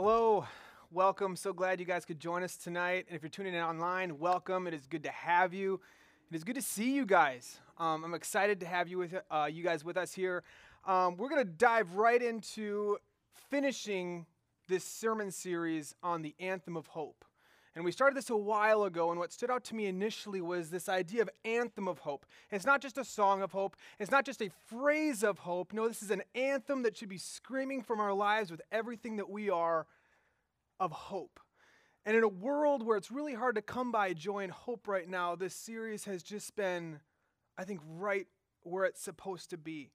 Hello, welcome. So glad you guys could join us tonight. And if you're tuning in online, welcome. It is good to have you. It is good to see you guys. Um, I'm excited to have you with uh, you guys with us here. Um, we're to dive right into finishing this sermon series on the anthem of hope. And we started this a while ago, and what stood out to me initially was this idea of anthem of hope. It's not just a song of hope, it's not just a phrase of hope. No, this is an anthem that should be screaming from our lives with everything that we are of hope. And in a world where it's really hard to come by joy and hope right now, this series has just been, I think, right where it's supposed to be.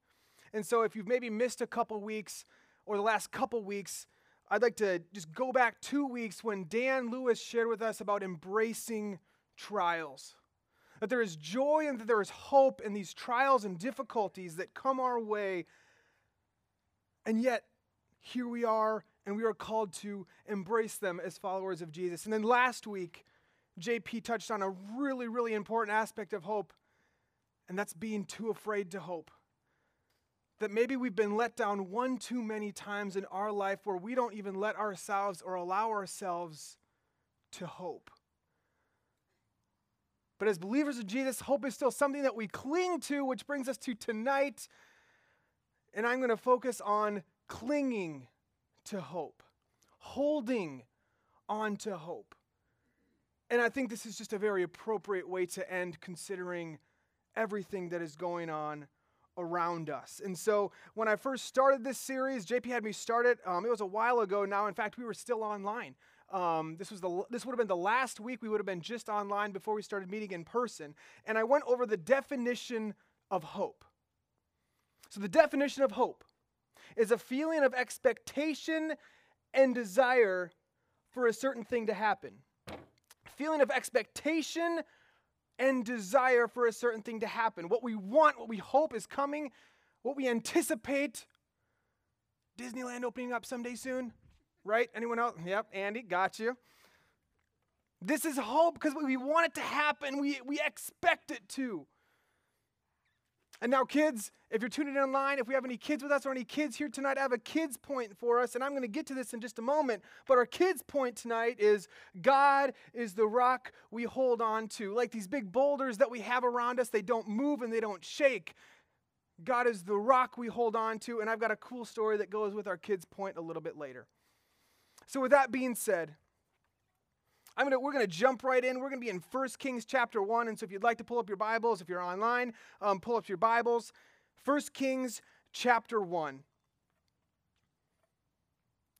And so if you've maybe missed a couple weeks or the last couple weeks, I'd like to just go back two weeks when Dan Lewis shared with us about embracing trials. That there is joy and that there is hope in these trials and difficulties that come our way. And yet, here we are, and we are called to embrace them as followers of Jesus. And then last week, JP touched on a really, really important aspect of hope, and that's being too afraid to hope that maybe we've been let down one too many times in our life where we don't even let ourselves or allow ourselves to hope. But as believers of Jesus, hope is still something that we cling to, which brings us to tonight. And I'm going to focus on clinging to hope, holding on to hope. And I think this is just a very appropriate way to end considering everything that is going on around us. And so when I first started this series, JP had me start it. Um, it was a while ago now. In fact, we were still online. Um, this was the this would have been the last week we would have been just online before we started meeting in person. And I went over the definition of hope. So the definition of hope is a feeling of expectation and desire for a certain thing to happen. Feeling of expectation and desire for a certain thing to happen. What we want, what we hope is coming, what we anticipate. Disneyland opening up someday soon, right? Anyone else? Yep, Andy, got you. This is hope because we want it to happen. We, we expect it to. And now, kids, if you're tuning in online, if we have any kids with us or any kids here tonight, I have a kids point for us, and I'm going to get to this in just a moment. But our kids point tonight is God is the rock we hold on to. Like these big boulders that we have around us, they don't move and they don't shake. God is the rock we hold on to, and I've got a cool story that goes with our kids point a little bit later. So, with that being said, I'm gonna, we're going to jump right in. We're going to be in 1 Kings chapter 1. And so if you'd like to pull up your Bibles, if you're online, um, pull up your Bibles. 1 Kings chapter 1.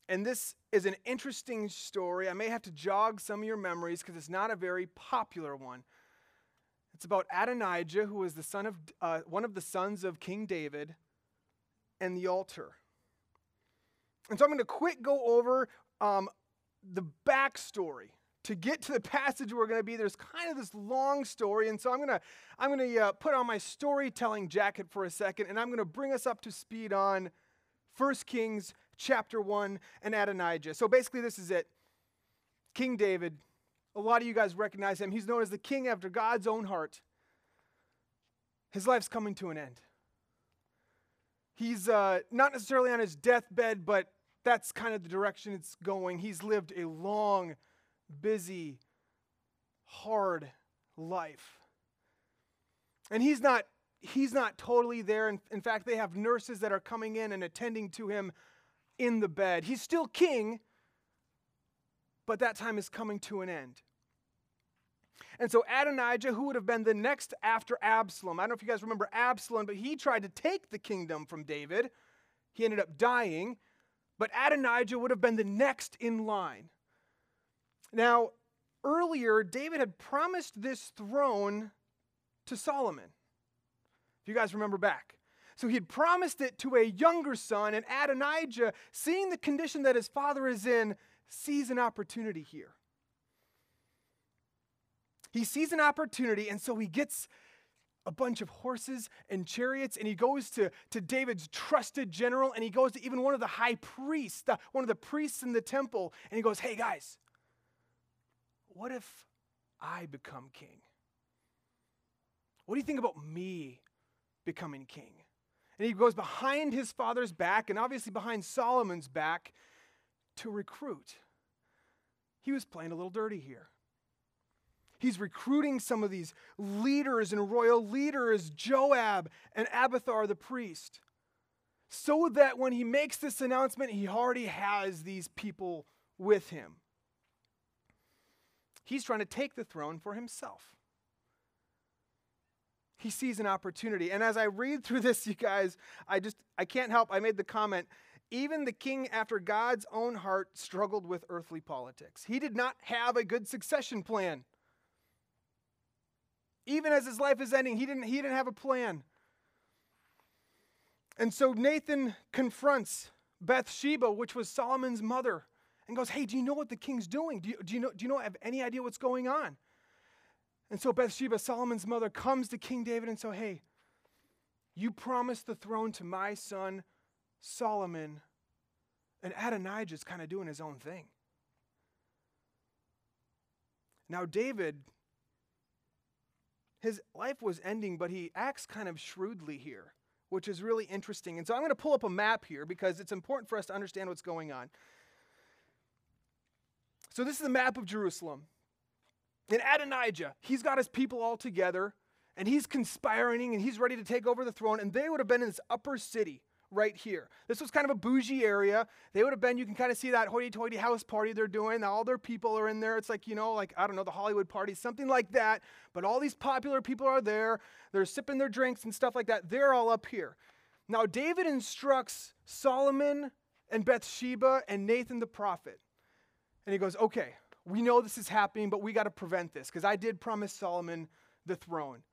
And this is an interesting story. I may have to jog some of your memories because it's not a very popular one. It's about Adonijah, who was the son of, uh, one of the sons of King David, and the altar. And so I'm going to quick go over um, the backstory to get to the passage we're going to be, there's kind of this long story. And so I'm going to I'm going to uh, put on my storytelling jacket for a second, and I'm going to bring us up to speed on 1 Kings chapter 1 and Adonijah. So basically, this is it King David. A lot of you guys recognize him. He's known as the king after God's own heart. His life's coming to an end. He's uh, not necessarily on his deathbed, but that's kind of the direction it's going. He's lived a long, busy, hard life. And he's not he's not totally there. In, in fact, they have nurses that are coming in and attending to him in the bed. He's still king, but that time is coming to an end. And so Adonijah, who would have been the next after Absalom, I don't know if you guys remember Absalom, but he tried to take the kingdom from David. He ended up dying, but Adonijah would have been the next in line. Now, earlier, David had promised this throne to Solomon. If you guys remember back. So he had promised it to a younger son, and Adonijah, seeing the condition that his father is in, sees an opportunity here. He sees an opportunity, and so he gets a bunch of horses and chariots, and he goes to, to David's trusted general, and he goes to even one of the high priests, the, one of the priests in the temple, and he goes, Hey guys, what if I become king? What do you think about me becoming king? And he goes behind his father's back, and obviously behind Solomon's back, to recruit. He was playing a little dirty here. He's recruiting some of these leaders and royal leaders, Joab and Abiathar the priest, so that when he makes this announcement, he already has these people with him. He's trying to take the throne for himself. He sees an opportunity. And as I read through this, you guys, I just, I can't help. I made the comment even the king after God's own heart struggled with earthly politics. He did not have a good succession plan. Even as his life is ending, he didn't, he didn't have a plan. And so Nathan confronts Bathsheba, which was Solomon's mother, and goes, Hey, do you know what the king's doing? Do you, do you, know, do you know, have any idea what's going on? And so Bathsheba, Solomon's mother, comes to King David and says, Hey, you promised the throne to my son Solomon, and Adonijah's kind of doing his own thing. Now, David, his life was ending, but he acts kind of shrewdly here, which is really interesting. And so I'm going to pull up a map here because it's important for us to understand what's going on. So, this is the map of Jerusalem. And Adonijah, he's got his people all together, and he's conspiring and he's ready to take over the throne. And they would have been in this upper city right here. This was kind of a bougie area. They would have been, you can kind of see that hoity toity house party they're doing. All their people are in there. It's like, you know, like, I don't know, the Hollywood party, something like that. But all these popular people are there. They're sipping their drinks and stuff like that. They're all up here. Now, David instructs Solomon and Bathsheba and Nathan the prophet. And he goes, okay, we know this is happening, but we got to prevent this because I did promise Solomon the throne.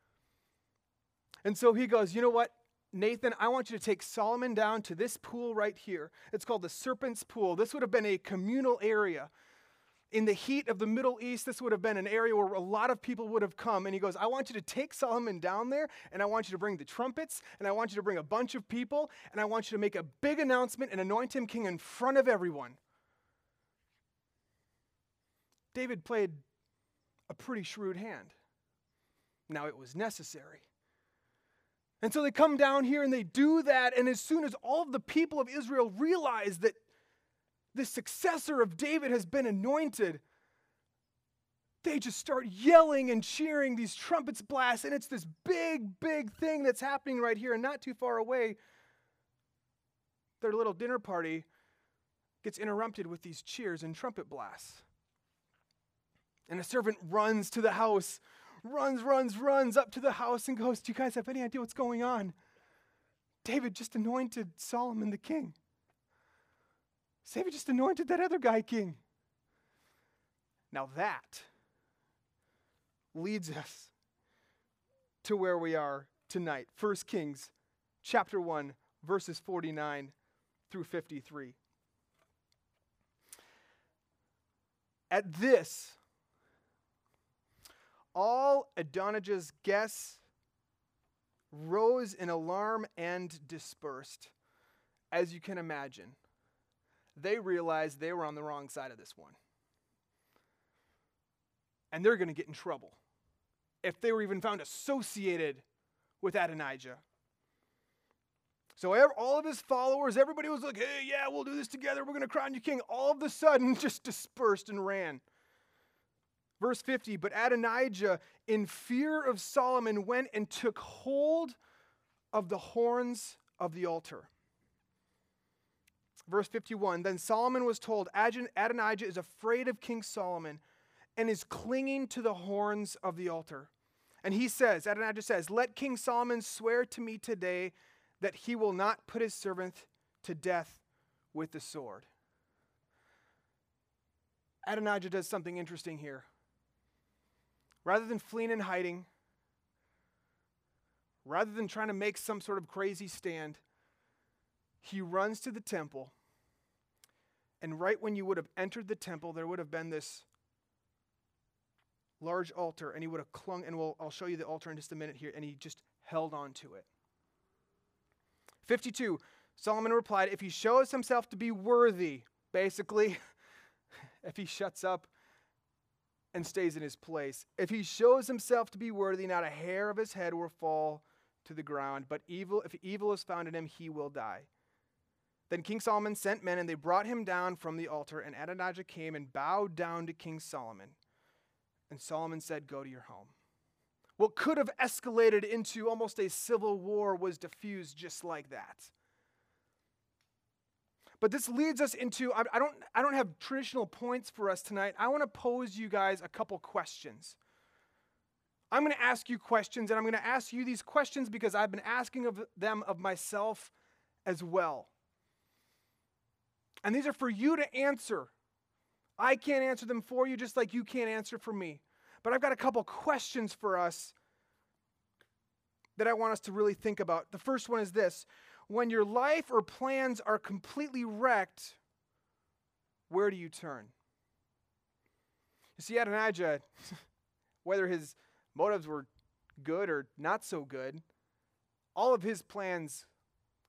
And so he goes, you know what? Nathan, I want you to take Solomon down to this pool right here. It's called the Serpent's Pool. This would have been a communal area. In the heat of the Middle East, this would have been an area where a lot of people would have come. And he goes, I want you to take Solomon down there, and I want you to bring the trumpets, and I want you to bring a bunch of people, and I want you to make a big announcement and anoint him king in front of everyone. David played a pretty shrewd hand. Now, it was necessary. And so they come down here and they do that. And as soon as all of the people of Israel realize that the successor of David has been anointed, they just start yelling and cheering, these trumpets blast, and it's this big, big thing that's happening right here and not too far away. Their little dinner party gets interrupted with these cheers and trumpet blasts. And a servant runs to the house runs, runs, runs up to the house and goes, Do you guys have any idea what's going on? David just anointed Solomon the king. David just anointed that other guy king. Now that leads us to where we are tonight. 1 Kings chapter 1 verses 49 through 53. At this all Adonijah's guests rose in alarm and dispersed. As you can imagine, they realized they were on the wrong side of this one. And they're going to get in trouble if they were even found associated with Adonijah. So all of his followers, everybody was like, hey, yeah, we'll do this together. We're going to crown you king. All of a sudden, just dispersed and ran. Verse 50 But Adonijah, in fear of Solomon, went and took hold of the horns of the altar. Verse 51 Then Solomon was told, Adonijah is afraid of King Solomon and is clinging to the horns of the altar. And he says, Adonijah says, Let King Solomon swear to me today that he will not put his servant to death with the sword. Adonijah does something interesting here. Rather than fleeing and hiding, rather than trying to make some sort of crazy stand, he runs to the temple. And right when you would have entered the temple, there would have been this large altar, and he would have clung, and we'll, I'll show you the altar in just a minute here, and he just held on to it. 52, Solomon replied, If he shows himself to be worthy, basically, if he shuts up and stays in his place. If he shows himself to be worthy, not a hair of his head will fall to the ground, but evil if evil is found in him, he will die. Then King Solomon sent men, and they brought him down from the altar. And Adonijah came and bowed down to King Solomon. And Solomon said, Go to your home. What could have escalated into almost a civil war was diffused just like that. But this leads us into I, don't, I don't have traditional points for us tonight. I want to pose you guys a couple questions. I'm going to ask you questions, and I'm going to ask you these questions because I've been asking of them of myself as well. And these are for you to answer. I can't answer them for you, just like you can't answer for me. But I've got a couple questions for us that I want us to really think about. The first one is this When your life or plans are completely wrecked, where do you turn? You see, Adonijah, whether his motives were good or not so good, all of his plans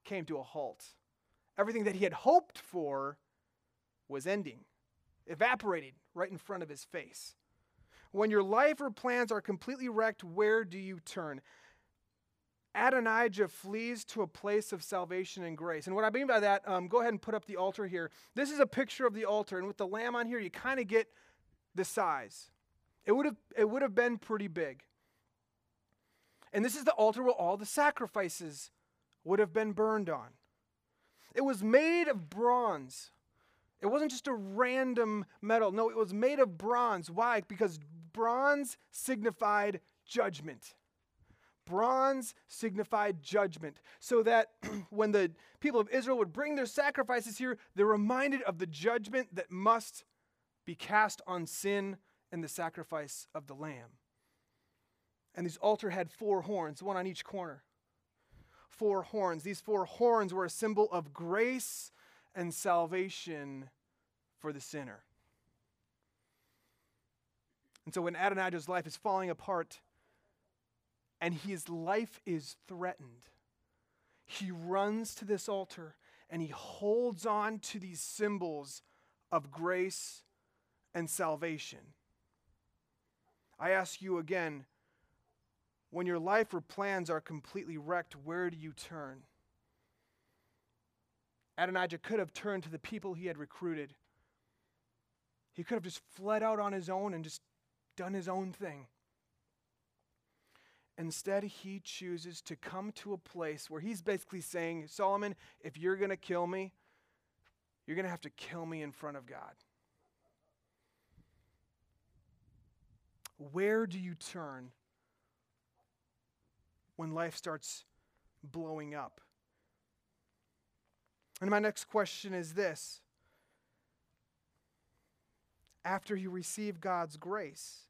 came to a halt. Everything that he had hoped for was ending, evaporated right in front of his face. When your life or plans are completely wrecked, where do you turn? Adonijah flees to a place of salvation and grace. And what I mean by that, um, go ahead and put up the altar here. This is a picture of the altar, and with the lamb on here, you kind of get the size. It would have it would have been pretty big. And this is the altar where all the sacrifices would have been burned on. It was made of bronze. It wasn't just a random metal. No, it was made of bronze. Why? Because bronze signified judgment. Bronze signified judgment. So that when the people of Israel would bring their sacrifices here, they're reminded of the judgment that must be cast on sin and the sacrifice of the lamb. And this altar had four horns, one on each corner. Four horns. These four horns were a symbol of grace and salvation for the sinner. And so when Adonijah's life is falling apart and his life is threatened, he runs to this altar and he holds on to these symbols of grace and salvation. I ask you again when your life or plans are completely wrecked, where do you turn? Adonijah could have turned to the people he had recruited. He could have just fled out on his own and just done his own thing. Instead, he chooses to come to a place where he's basically saying, Solomon, if you're going to kill me, you're going to have to kill me in front of God. Where do you turn when life starts blowing up? And my next question is this After you receive God's grace,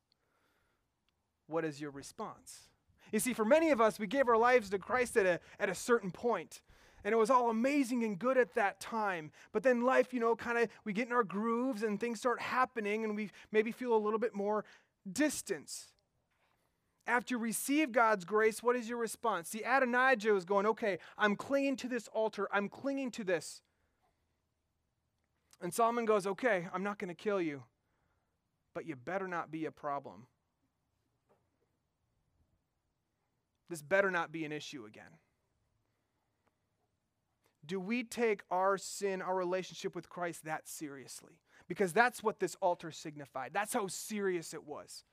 what is your response? You see, for many of us, we gave our lives to Christ at a, at a certain point, and it was all amazing and good at that time. But then life, you know, kind of, we get in our grooves and things start happening, and we maybe feel a little bit more distance after you receive God's grace, what is your response? See, Adonijah was going, okay, I'm clinging to this altar, I'm clinging to this. And Solomon goes, okay, I'm not going to kill you, but you better not be a problem. This better not be an issue again. Do we take our sin, our relationship with Christ, that seriously? Because that's what this altar signified. That's how serious it was.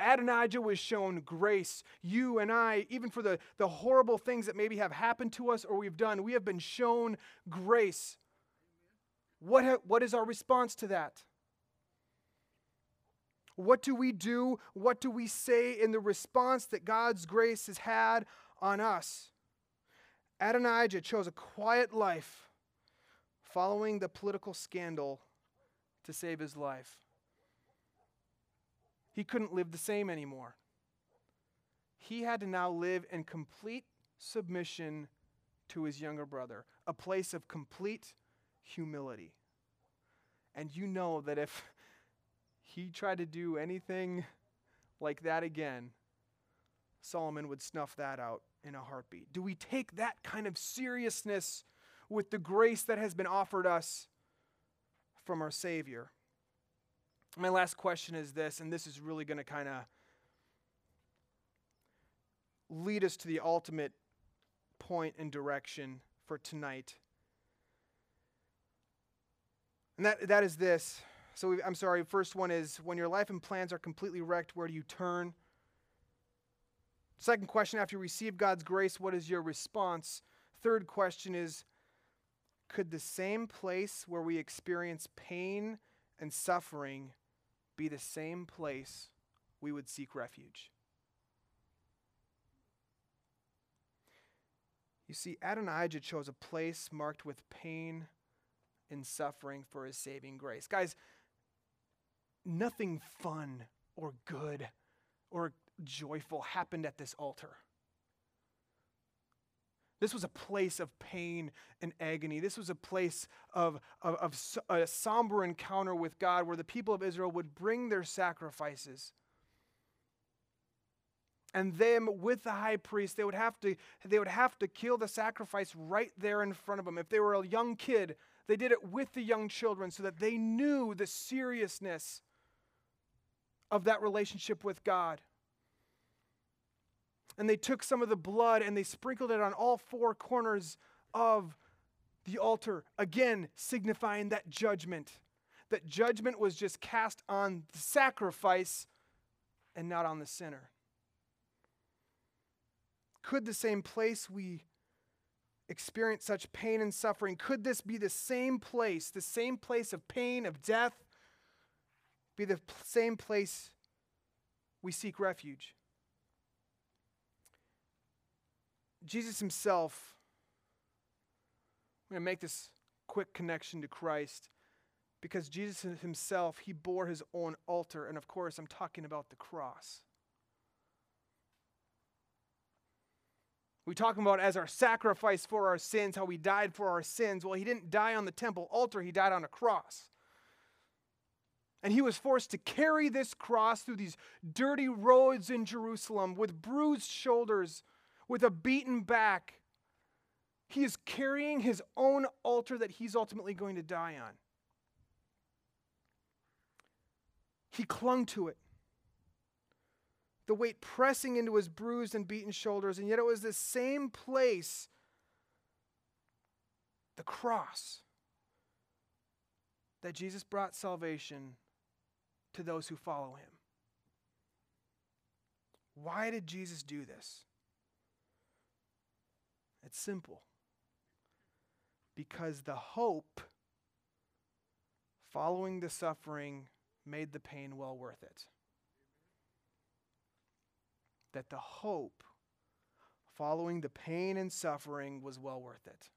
Adonijah was shown grace. You and I, even for the, the horrible things that maybe have happened to us or we've done, we have been shown grace. What, ha- what is our response to that? What do we do? What do we say in the response that God's grace has had on us? Adonijah chose a quiet life following the political scandal to save his life he couldn't live the same anymore. He had to now live in complete submission to his younger brother, a place of complete humility. And you know that if he tried to do anything like that again, Solomon would snuff that out in a heartbeat. Do we take that kind of seriousness with the grace that has been offered us from our Savior? My last question is this, and this is really going to kind of lead us to the ultimate point and direction for tonight. And that, that is this. So we, I'm sorry, first one is when your life and plans are completely wrecked, where do you turn? Second question after you receive God's grace, what is your response? Third question is could the same place where we experience pain and suffering be the same place we would seek refuge? You see, Adonijah chose a place marked with pain and suffering for his saving grace. Guys, nothing fun or good or joyful happened at this altar. This was a place of pain and agony. This was a place of, of, of, a somber encounter with God where the people of Israel would bring their sacrifices. And them with the high priest, they would have to, they would have to kill the sacrifice right there in front of them. If they were a young kid, they did it with the young children so that they knew the seriousness of that relationship with God. And they took some of the blood and they sprinkled it on all four corners of the altar, again, signifying that judgment. That judgment was just cast on the sacrifice and not on the sinner. Could the same place we experience such pain and suffering, could this be the same place, the same place of pain, of death, be the same place we seek refuge? Jesus himself, I'm going to make this quick connection to Christ because Jesus himself, he bore his own altar. And of course, I'm talking about the cross. We talk about as our sacrifice for our sins, how he died for our sins. Well, he didn't die on the temple altar, he died on a cross. And he was forced to carry this cross through these dirty roads in Jerusalem with bruised shoulders, with a beaten back. He is carrying his own altar that he's ultimately going to die on. He clung to it the weight pressing into his bruised and beaten shoulders, and yet it was the same place, the cross, that Jesus brought salvation to those who follow him. Why did Jesus do this? It's simple. Because the hope following the suffering made the pain well worth it that the hope following the pain and suffering was well worth it.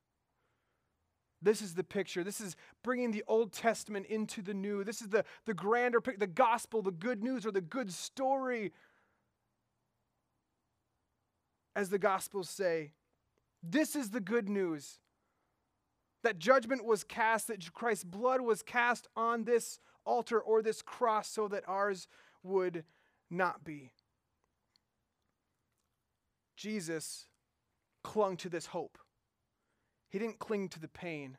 This is the picture. This is bringing the Old Testament into the New. This is the, the grander picture, the gospel, the good news, or the good story. As the Gospels say, this is the good news that judgment was cast, that Christ's blood was cast on this altar or this cross so that ours would not be. Jesus clung to this hope. He didn't cling to the pain.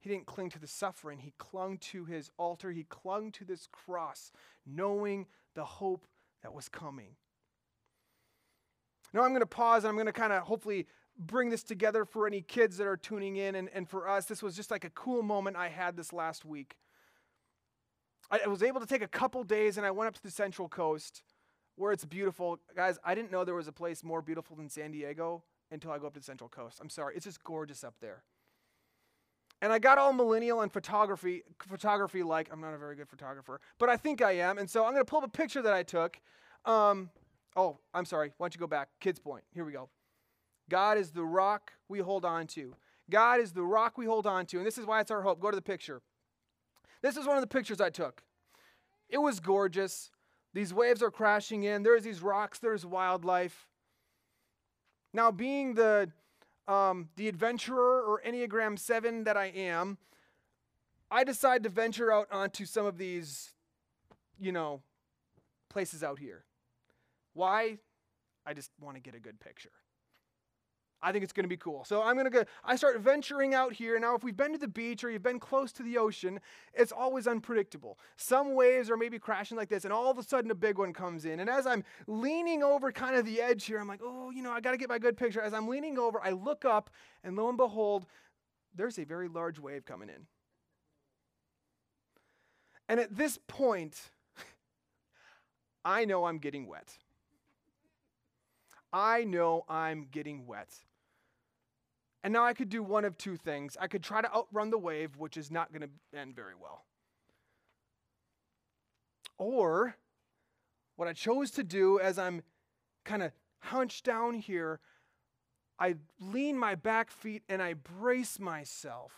He didn't cling to the suffering. He clung to his altar. He clung to this cross, knowing the hope that was coming. Now, I'm going to pause and I'm going to kind of hopefully bring this together for any kids that are tuning in. And, and for us, this was just like a cool moment I had this last week. I, I was able to take a couple days and I went up to the Central Coast where it's beautiful. Guys, I didn't know there was a place more beautiful than San Diego until I go up to the Central Coast. I'm sorry, it's just gorgeous up there. And I got all millennial and photography, photography like. I'm not a very good photographer, but I think I am. And so I'm going to pull up a picture that I took. Um, oh, I'm sorry. Why don't you go back? Kids point. Here we go. God is the rock we hold on to. God is the rock we hold on to. And this is why it's our hope. Go to the picture. This is one of the pictures I took. It was gorgeous. These waves are crashing in. There's these rocks, there's wildlife. Now, being the, um, the adventurer or Enneagram 7 that I am, I decide to venture out onto some of these, you know, places out here. Why? I just want to get a good picture. I think it's going to be cool. So I'm going to go, I start venturing out here. Now, if we've been to the beach or you've been close to the ocean, it's always unpredictable. Some waves are maybe crashing like this, and all of a sudden a big one comes in. And as I'm leaning over kind of the edge here, I'm like, oh, you know, I got to get my good picture. As I'm leaning over, I look up, and lo and behold, there's a very large wave coming in. And at this point, I know I'm getting wet. I know I'm getting wet. And now I could do one of two things. I could try to outrun the wave, which is not going to end very well. Or what I chose to do as I'm kind of hunched down here, I lean my back feet and I brace myself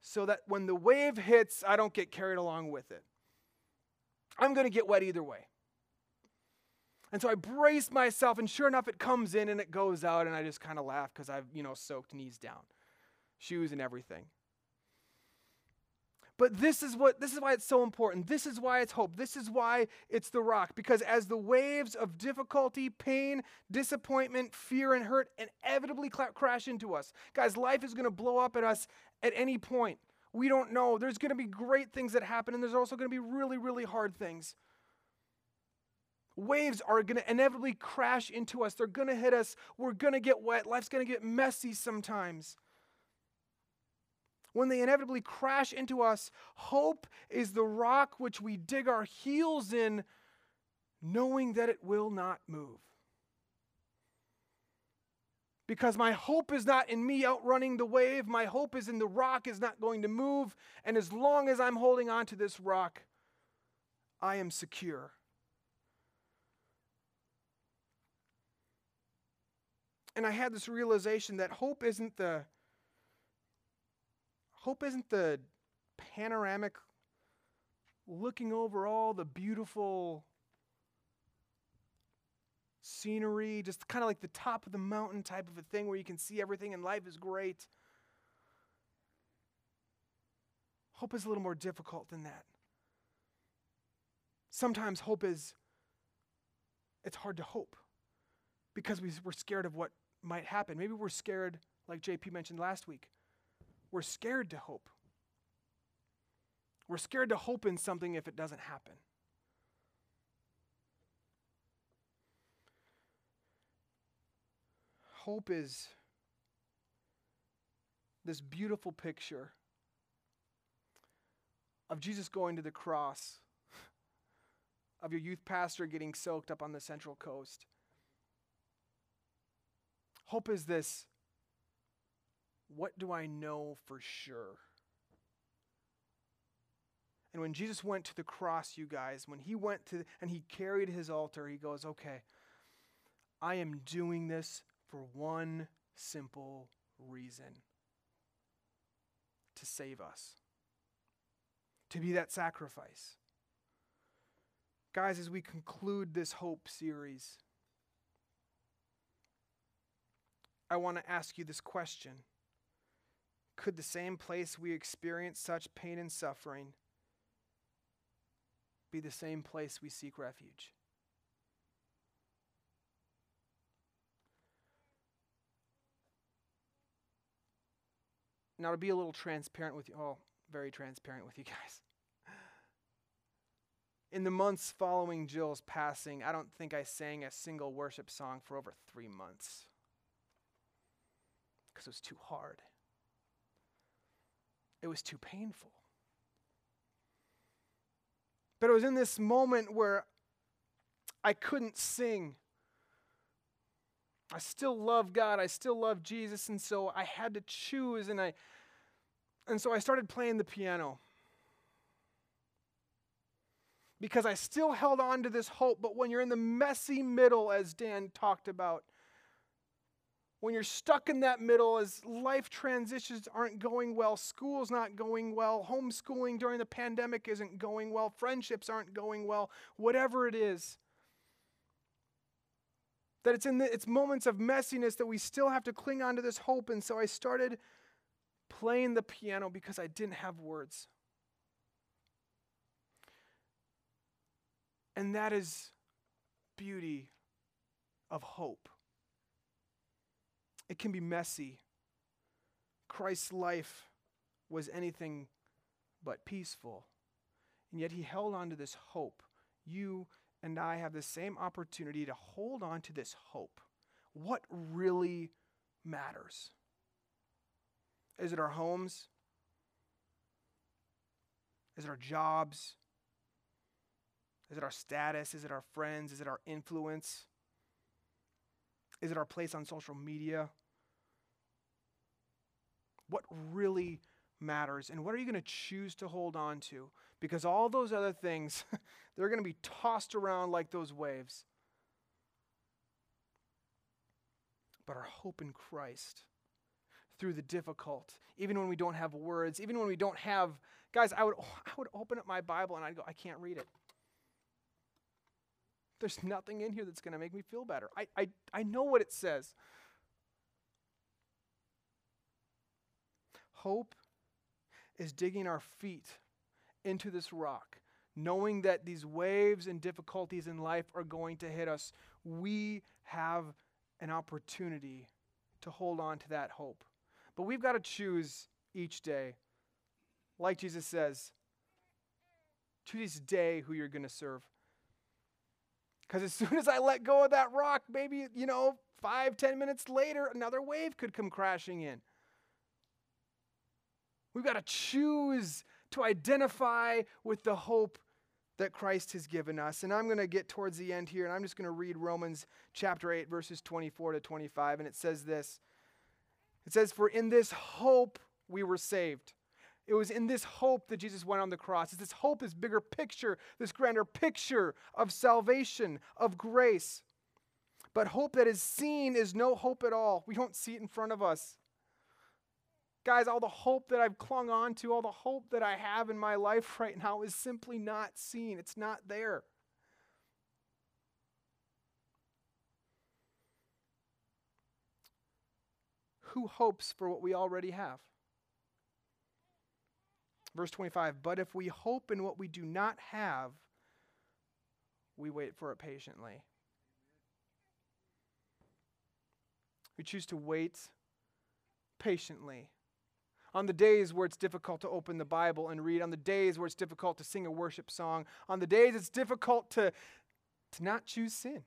so that when the wave hits, I don't get carried along with it. I'm going to get wet either way. And so I brace myself, and sure enough, it comes in and it goes out, and I just kind of laugh because I've, you know, soaked knees down, shoes and everything. But this is what this is why it's so important. This is why it's hope. This is why it's the rock because as the waves of difficulty, pain, disappointment, fear and hurt inevitably crash into us. Guys, life is going to blow up at us at any point. We don't know. There's going to be great things that happen and there's also going to be really really hard things. Waves are going to inevitably crash into us. They're going to hit us. We're going to get wet. Life's going to get messy sometimes when they inevitably crash into us, hope is the rock which we dig our heels in, knowing that it will not move. Because my hope is not in me outrunning the wave, my hope is in the rock is not going to move, and as long as I'm holding on to this rock, I am secure. And I had this realization that hope isn't the Hope isn't the panoramic looking over all the beautiful scenery, just kind of like the top of the mountain type of a thing where you can see everything and life is great. Hope is a little more difficult than that. Sometimes hope is, it's hard to hope because we, we're scared of what might happen. Maybe we're scared, like JP mentioned last week, we're scared to hope. We're scared to hope in something if it doesn't happen. Hope is this beautiful picture of Jesus going to the cross, of your youth pastor getting soaked up on the Central Coast. Hope is this what do I know for sure? And when Jesus went to the cross, you guys, when he went to and he carried his altar, he goes, Okay, I am doing this for one simple reason to save us, to be that sacrifice. Guys, as we conclude this hope series, I want to ask you this question could the same place we experience such pain and suffering be the same place we seek refuge? Now, to be a little transparent with you, oh, very transparent with you guys. In the months following Jill's passing, I don't think I sang a single worship song for over three months because it was too hard. It was too painful. But it was in this moment where I couldn't sing. I still love God, I still love Jesus, and so I had to choose and I and so I started playing the piano. Because I still held on to this hope, but when you're in the messy middle as Dan talked about, when you're stuck in that middle as life transitions aren't going well, school's not going well, homeschooling during the pandemic isn't going well, friendships aren't going well, whatever it is. That it's in the, it's moments of messiness that we still have to cling on to this hope. And so I started playing the piano because I didn't have words. And that is beauty of hope. It can be messy. Christ's life was anything but peaceful. And yet he held on to this hope. You and I have the same opportunity to hold on to this hope. What really matters? Is it our homes? Is it our jobs? Is it our status? Is it our friends? Is it our influence? Is it our place on social media? What really matters? And what are you going to choose to hold on to? Because all those other things, they're going to be tossed around like those waves. But our hope in Christ through the difficult, even when we don't have words, even when we don't have, guys, I would, oh, I would open up my Bible and I'd go, I can't read it. There's nothing in here that's going to make me feel better. I, I, I know what it says. Hope is digging our feet into this rock, knowing that these waves and difficulties in life are going to hit us. We have an opportunity to hold on to that hope. But we've got to choose each day. Like Jesus says, choose each day who you're going to serve. Because as soon as I let go of that rock, maybe, you know, five, ten minutes later, another wave could come crashing in. We've got to choose to identify with the hope that Christ has given us. And I'm going to get towards the end here, and I'm just going to read Romans chapter 8, verses 24 to 25. And it says this It says, For in this hope we were saved. It was in this hope that Jesus went on the cross. It's this hope, this bigger picture, this grander picture of salvation, of grace. But hope that is seen is no hope at all. We don't see it in front of us. Guys, all the hope that I've clung on to, all the hope that I have in my life right now is simply not seen. It's not there. Who hopes for what we already have? Verse 25, but if we hope in what we do not have, we wait for it patiently. We choose to wait patiently. On the days where it's difficult to open the Bible and read, on the days where it's difficult to sing a worship song, on the days it's difficult to, to not choose sin.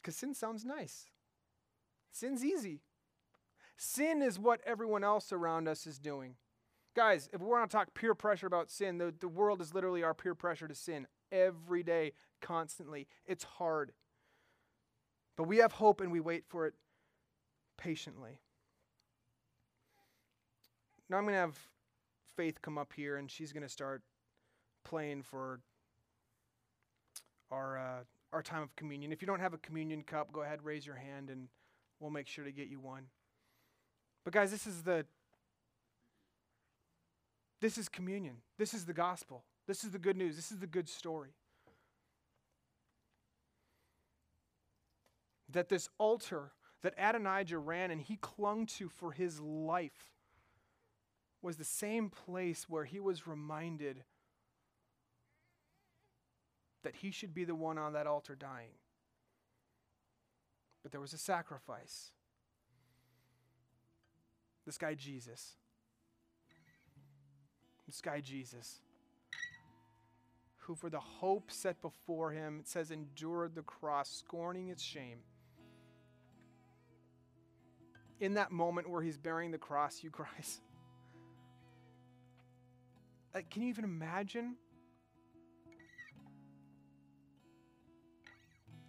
Because sin sounds nice, sin's easy. Sin is what everyone else around us is doing. Guys, if we want to talk peer pressure about sin, the, the world is literally our peer pressure to sin every day, constantly. It's hard. But we have hope and we wait for it patiently. Now I'm going to have Faith come up here and she's going to start playing for our, uh, our time of communion. If you don't have a communion cup, go ahead, raise your hand, and we'll make sure to get you one. But guys, this is the this is communion. This is the gospel. This is the good news. This is the good story. That this altar that Adonijah ran and he clung to for his life was the same place where he was reminded that he should be the one on that altar dying. But there was a sacrifice. This guy, Jesus. This guy, Jesus, who for the hope set before him, it says, endured the cross, scorning its shame. In that moment where he's bearing the cross, you guys, like, can you even imagine?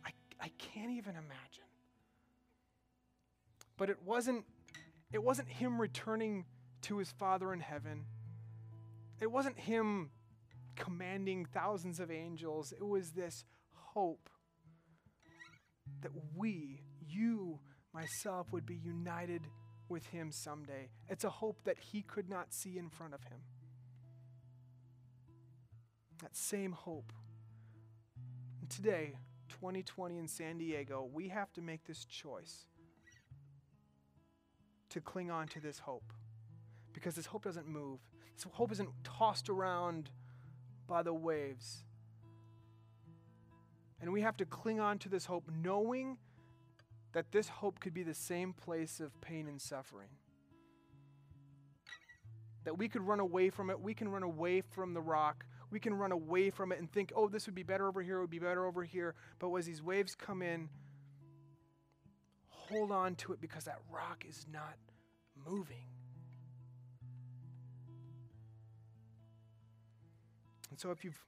I, I can't even imagine. But it wasn't it wasn't him returning to his Father in heaven. It wasn't him commanding thousands of angels. It was this hope that we, you, myself, would be united with him someday. It's a hope that he could not see in front of him. That same hope. And today, 2020 in San Diego, we have to make this choice to cling on to this hope because this hope doesn't move. This hope isn't tossed around by the waves. And we have to cling on to this hope knowing that this hope could be the same place of pain and suffering. That we could run away from it. We can run away from the rock. We can run away from it and think, oh, this would be better over here, it would be better over here. But as these waves come in, hold on to it because that rock is not moving. And so if you've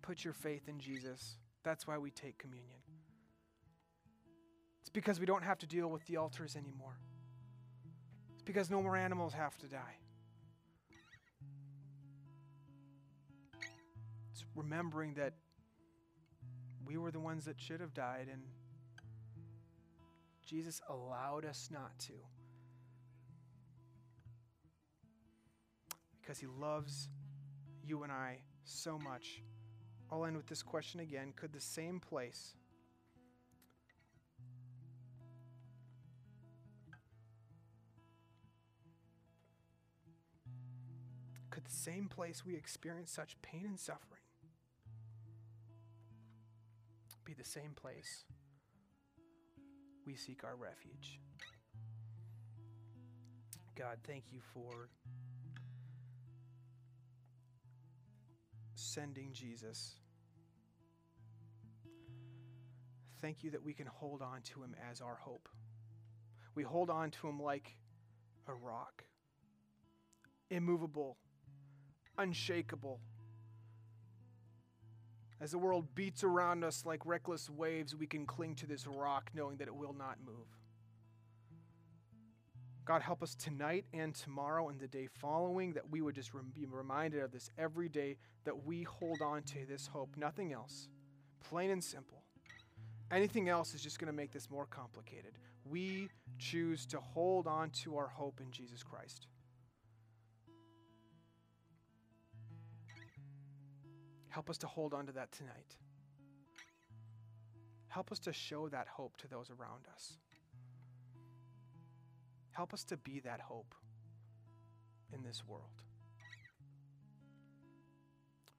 put your faith in Jesus, that's why we take communion. It's because we don't have to deal with the altars anymore. It's because no more animals have to die. Remembering that we were the ones that should have died and Jesus allowed us not to. Because he loves you and I so much. I'll end with this question again. Could the same place could the same place we experience such pain and suffering be the same place we seek our refuge? God, thank you for sending Jesus. Thank you that we can hold on to him as our hope. We hold on to him like a rock, immovable, unshakable. As the world beats around us like reckless waves, we can cling to this rock knowing that it will not move. God, help us tonight and tomorrow and the day following that we would just be reminded of this every day that we hold on to this hope, nothing else. Plain and simple. Anything else is just going to make this more complicated. We choose to hold on to our hope in Jesus Christ. Help us to hold on to that tonight. Help us to show that hope to those around us. Help us to be that hope in this world.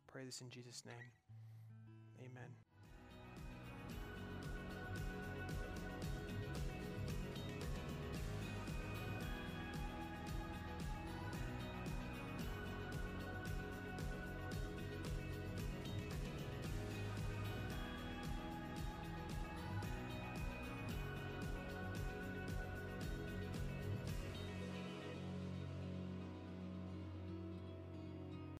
Pray this in Jesus' name. Amen.